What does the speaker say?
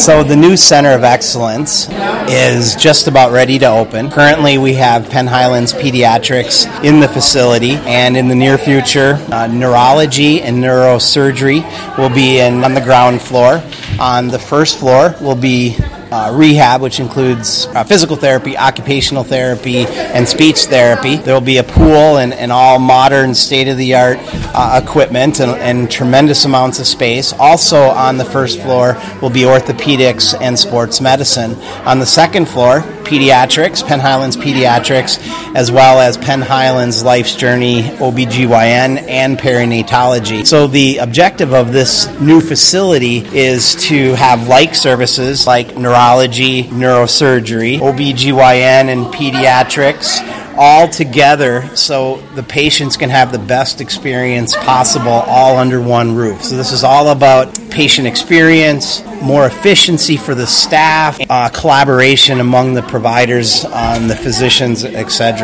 So the new Center of Excellence is just about ready to open. Currently, we have Penn Highlands Pediatrics in the facility, and in the near future, uh, neurology and neurosurgery will be in, on the ground floor. On the first floor will be uh, rehab, which includes uh, physical therapy, occupational therapy, and speech therapy. There will be a pool and, and all modern, state of the art uh, equipment and, and, tremendous amounts of space. Also, on the first floor will be orthopedics and sports medicine. On the second floor, pediatrics, Penn Highlands Pediatrics, as well as Penn Highlands Life's Journey OBGYN and perinatology. So, the objective of this new facility is to have like services like neurology, neurosurgery, OBGYN, and pediatrics all together so the patients can have the best experience possible all under one roof. So, this is all about patient experience, more efficiency for the staff, uh, collaboration among the providers, um, the physicians, etc.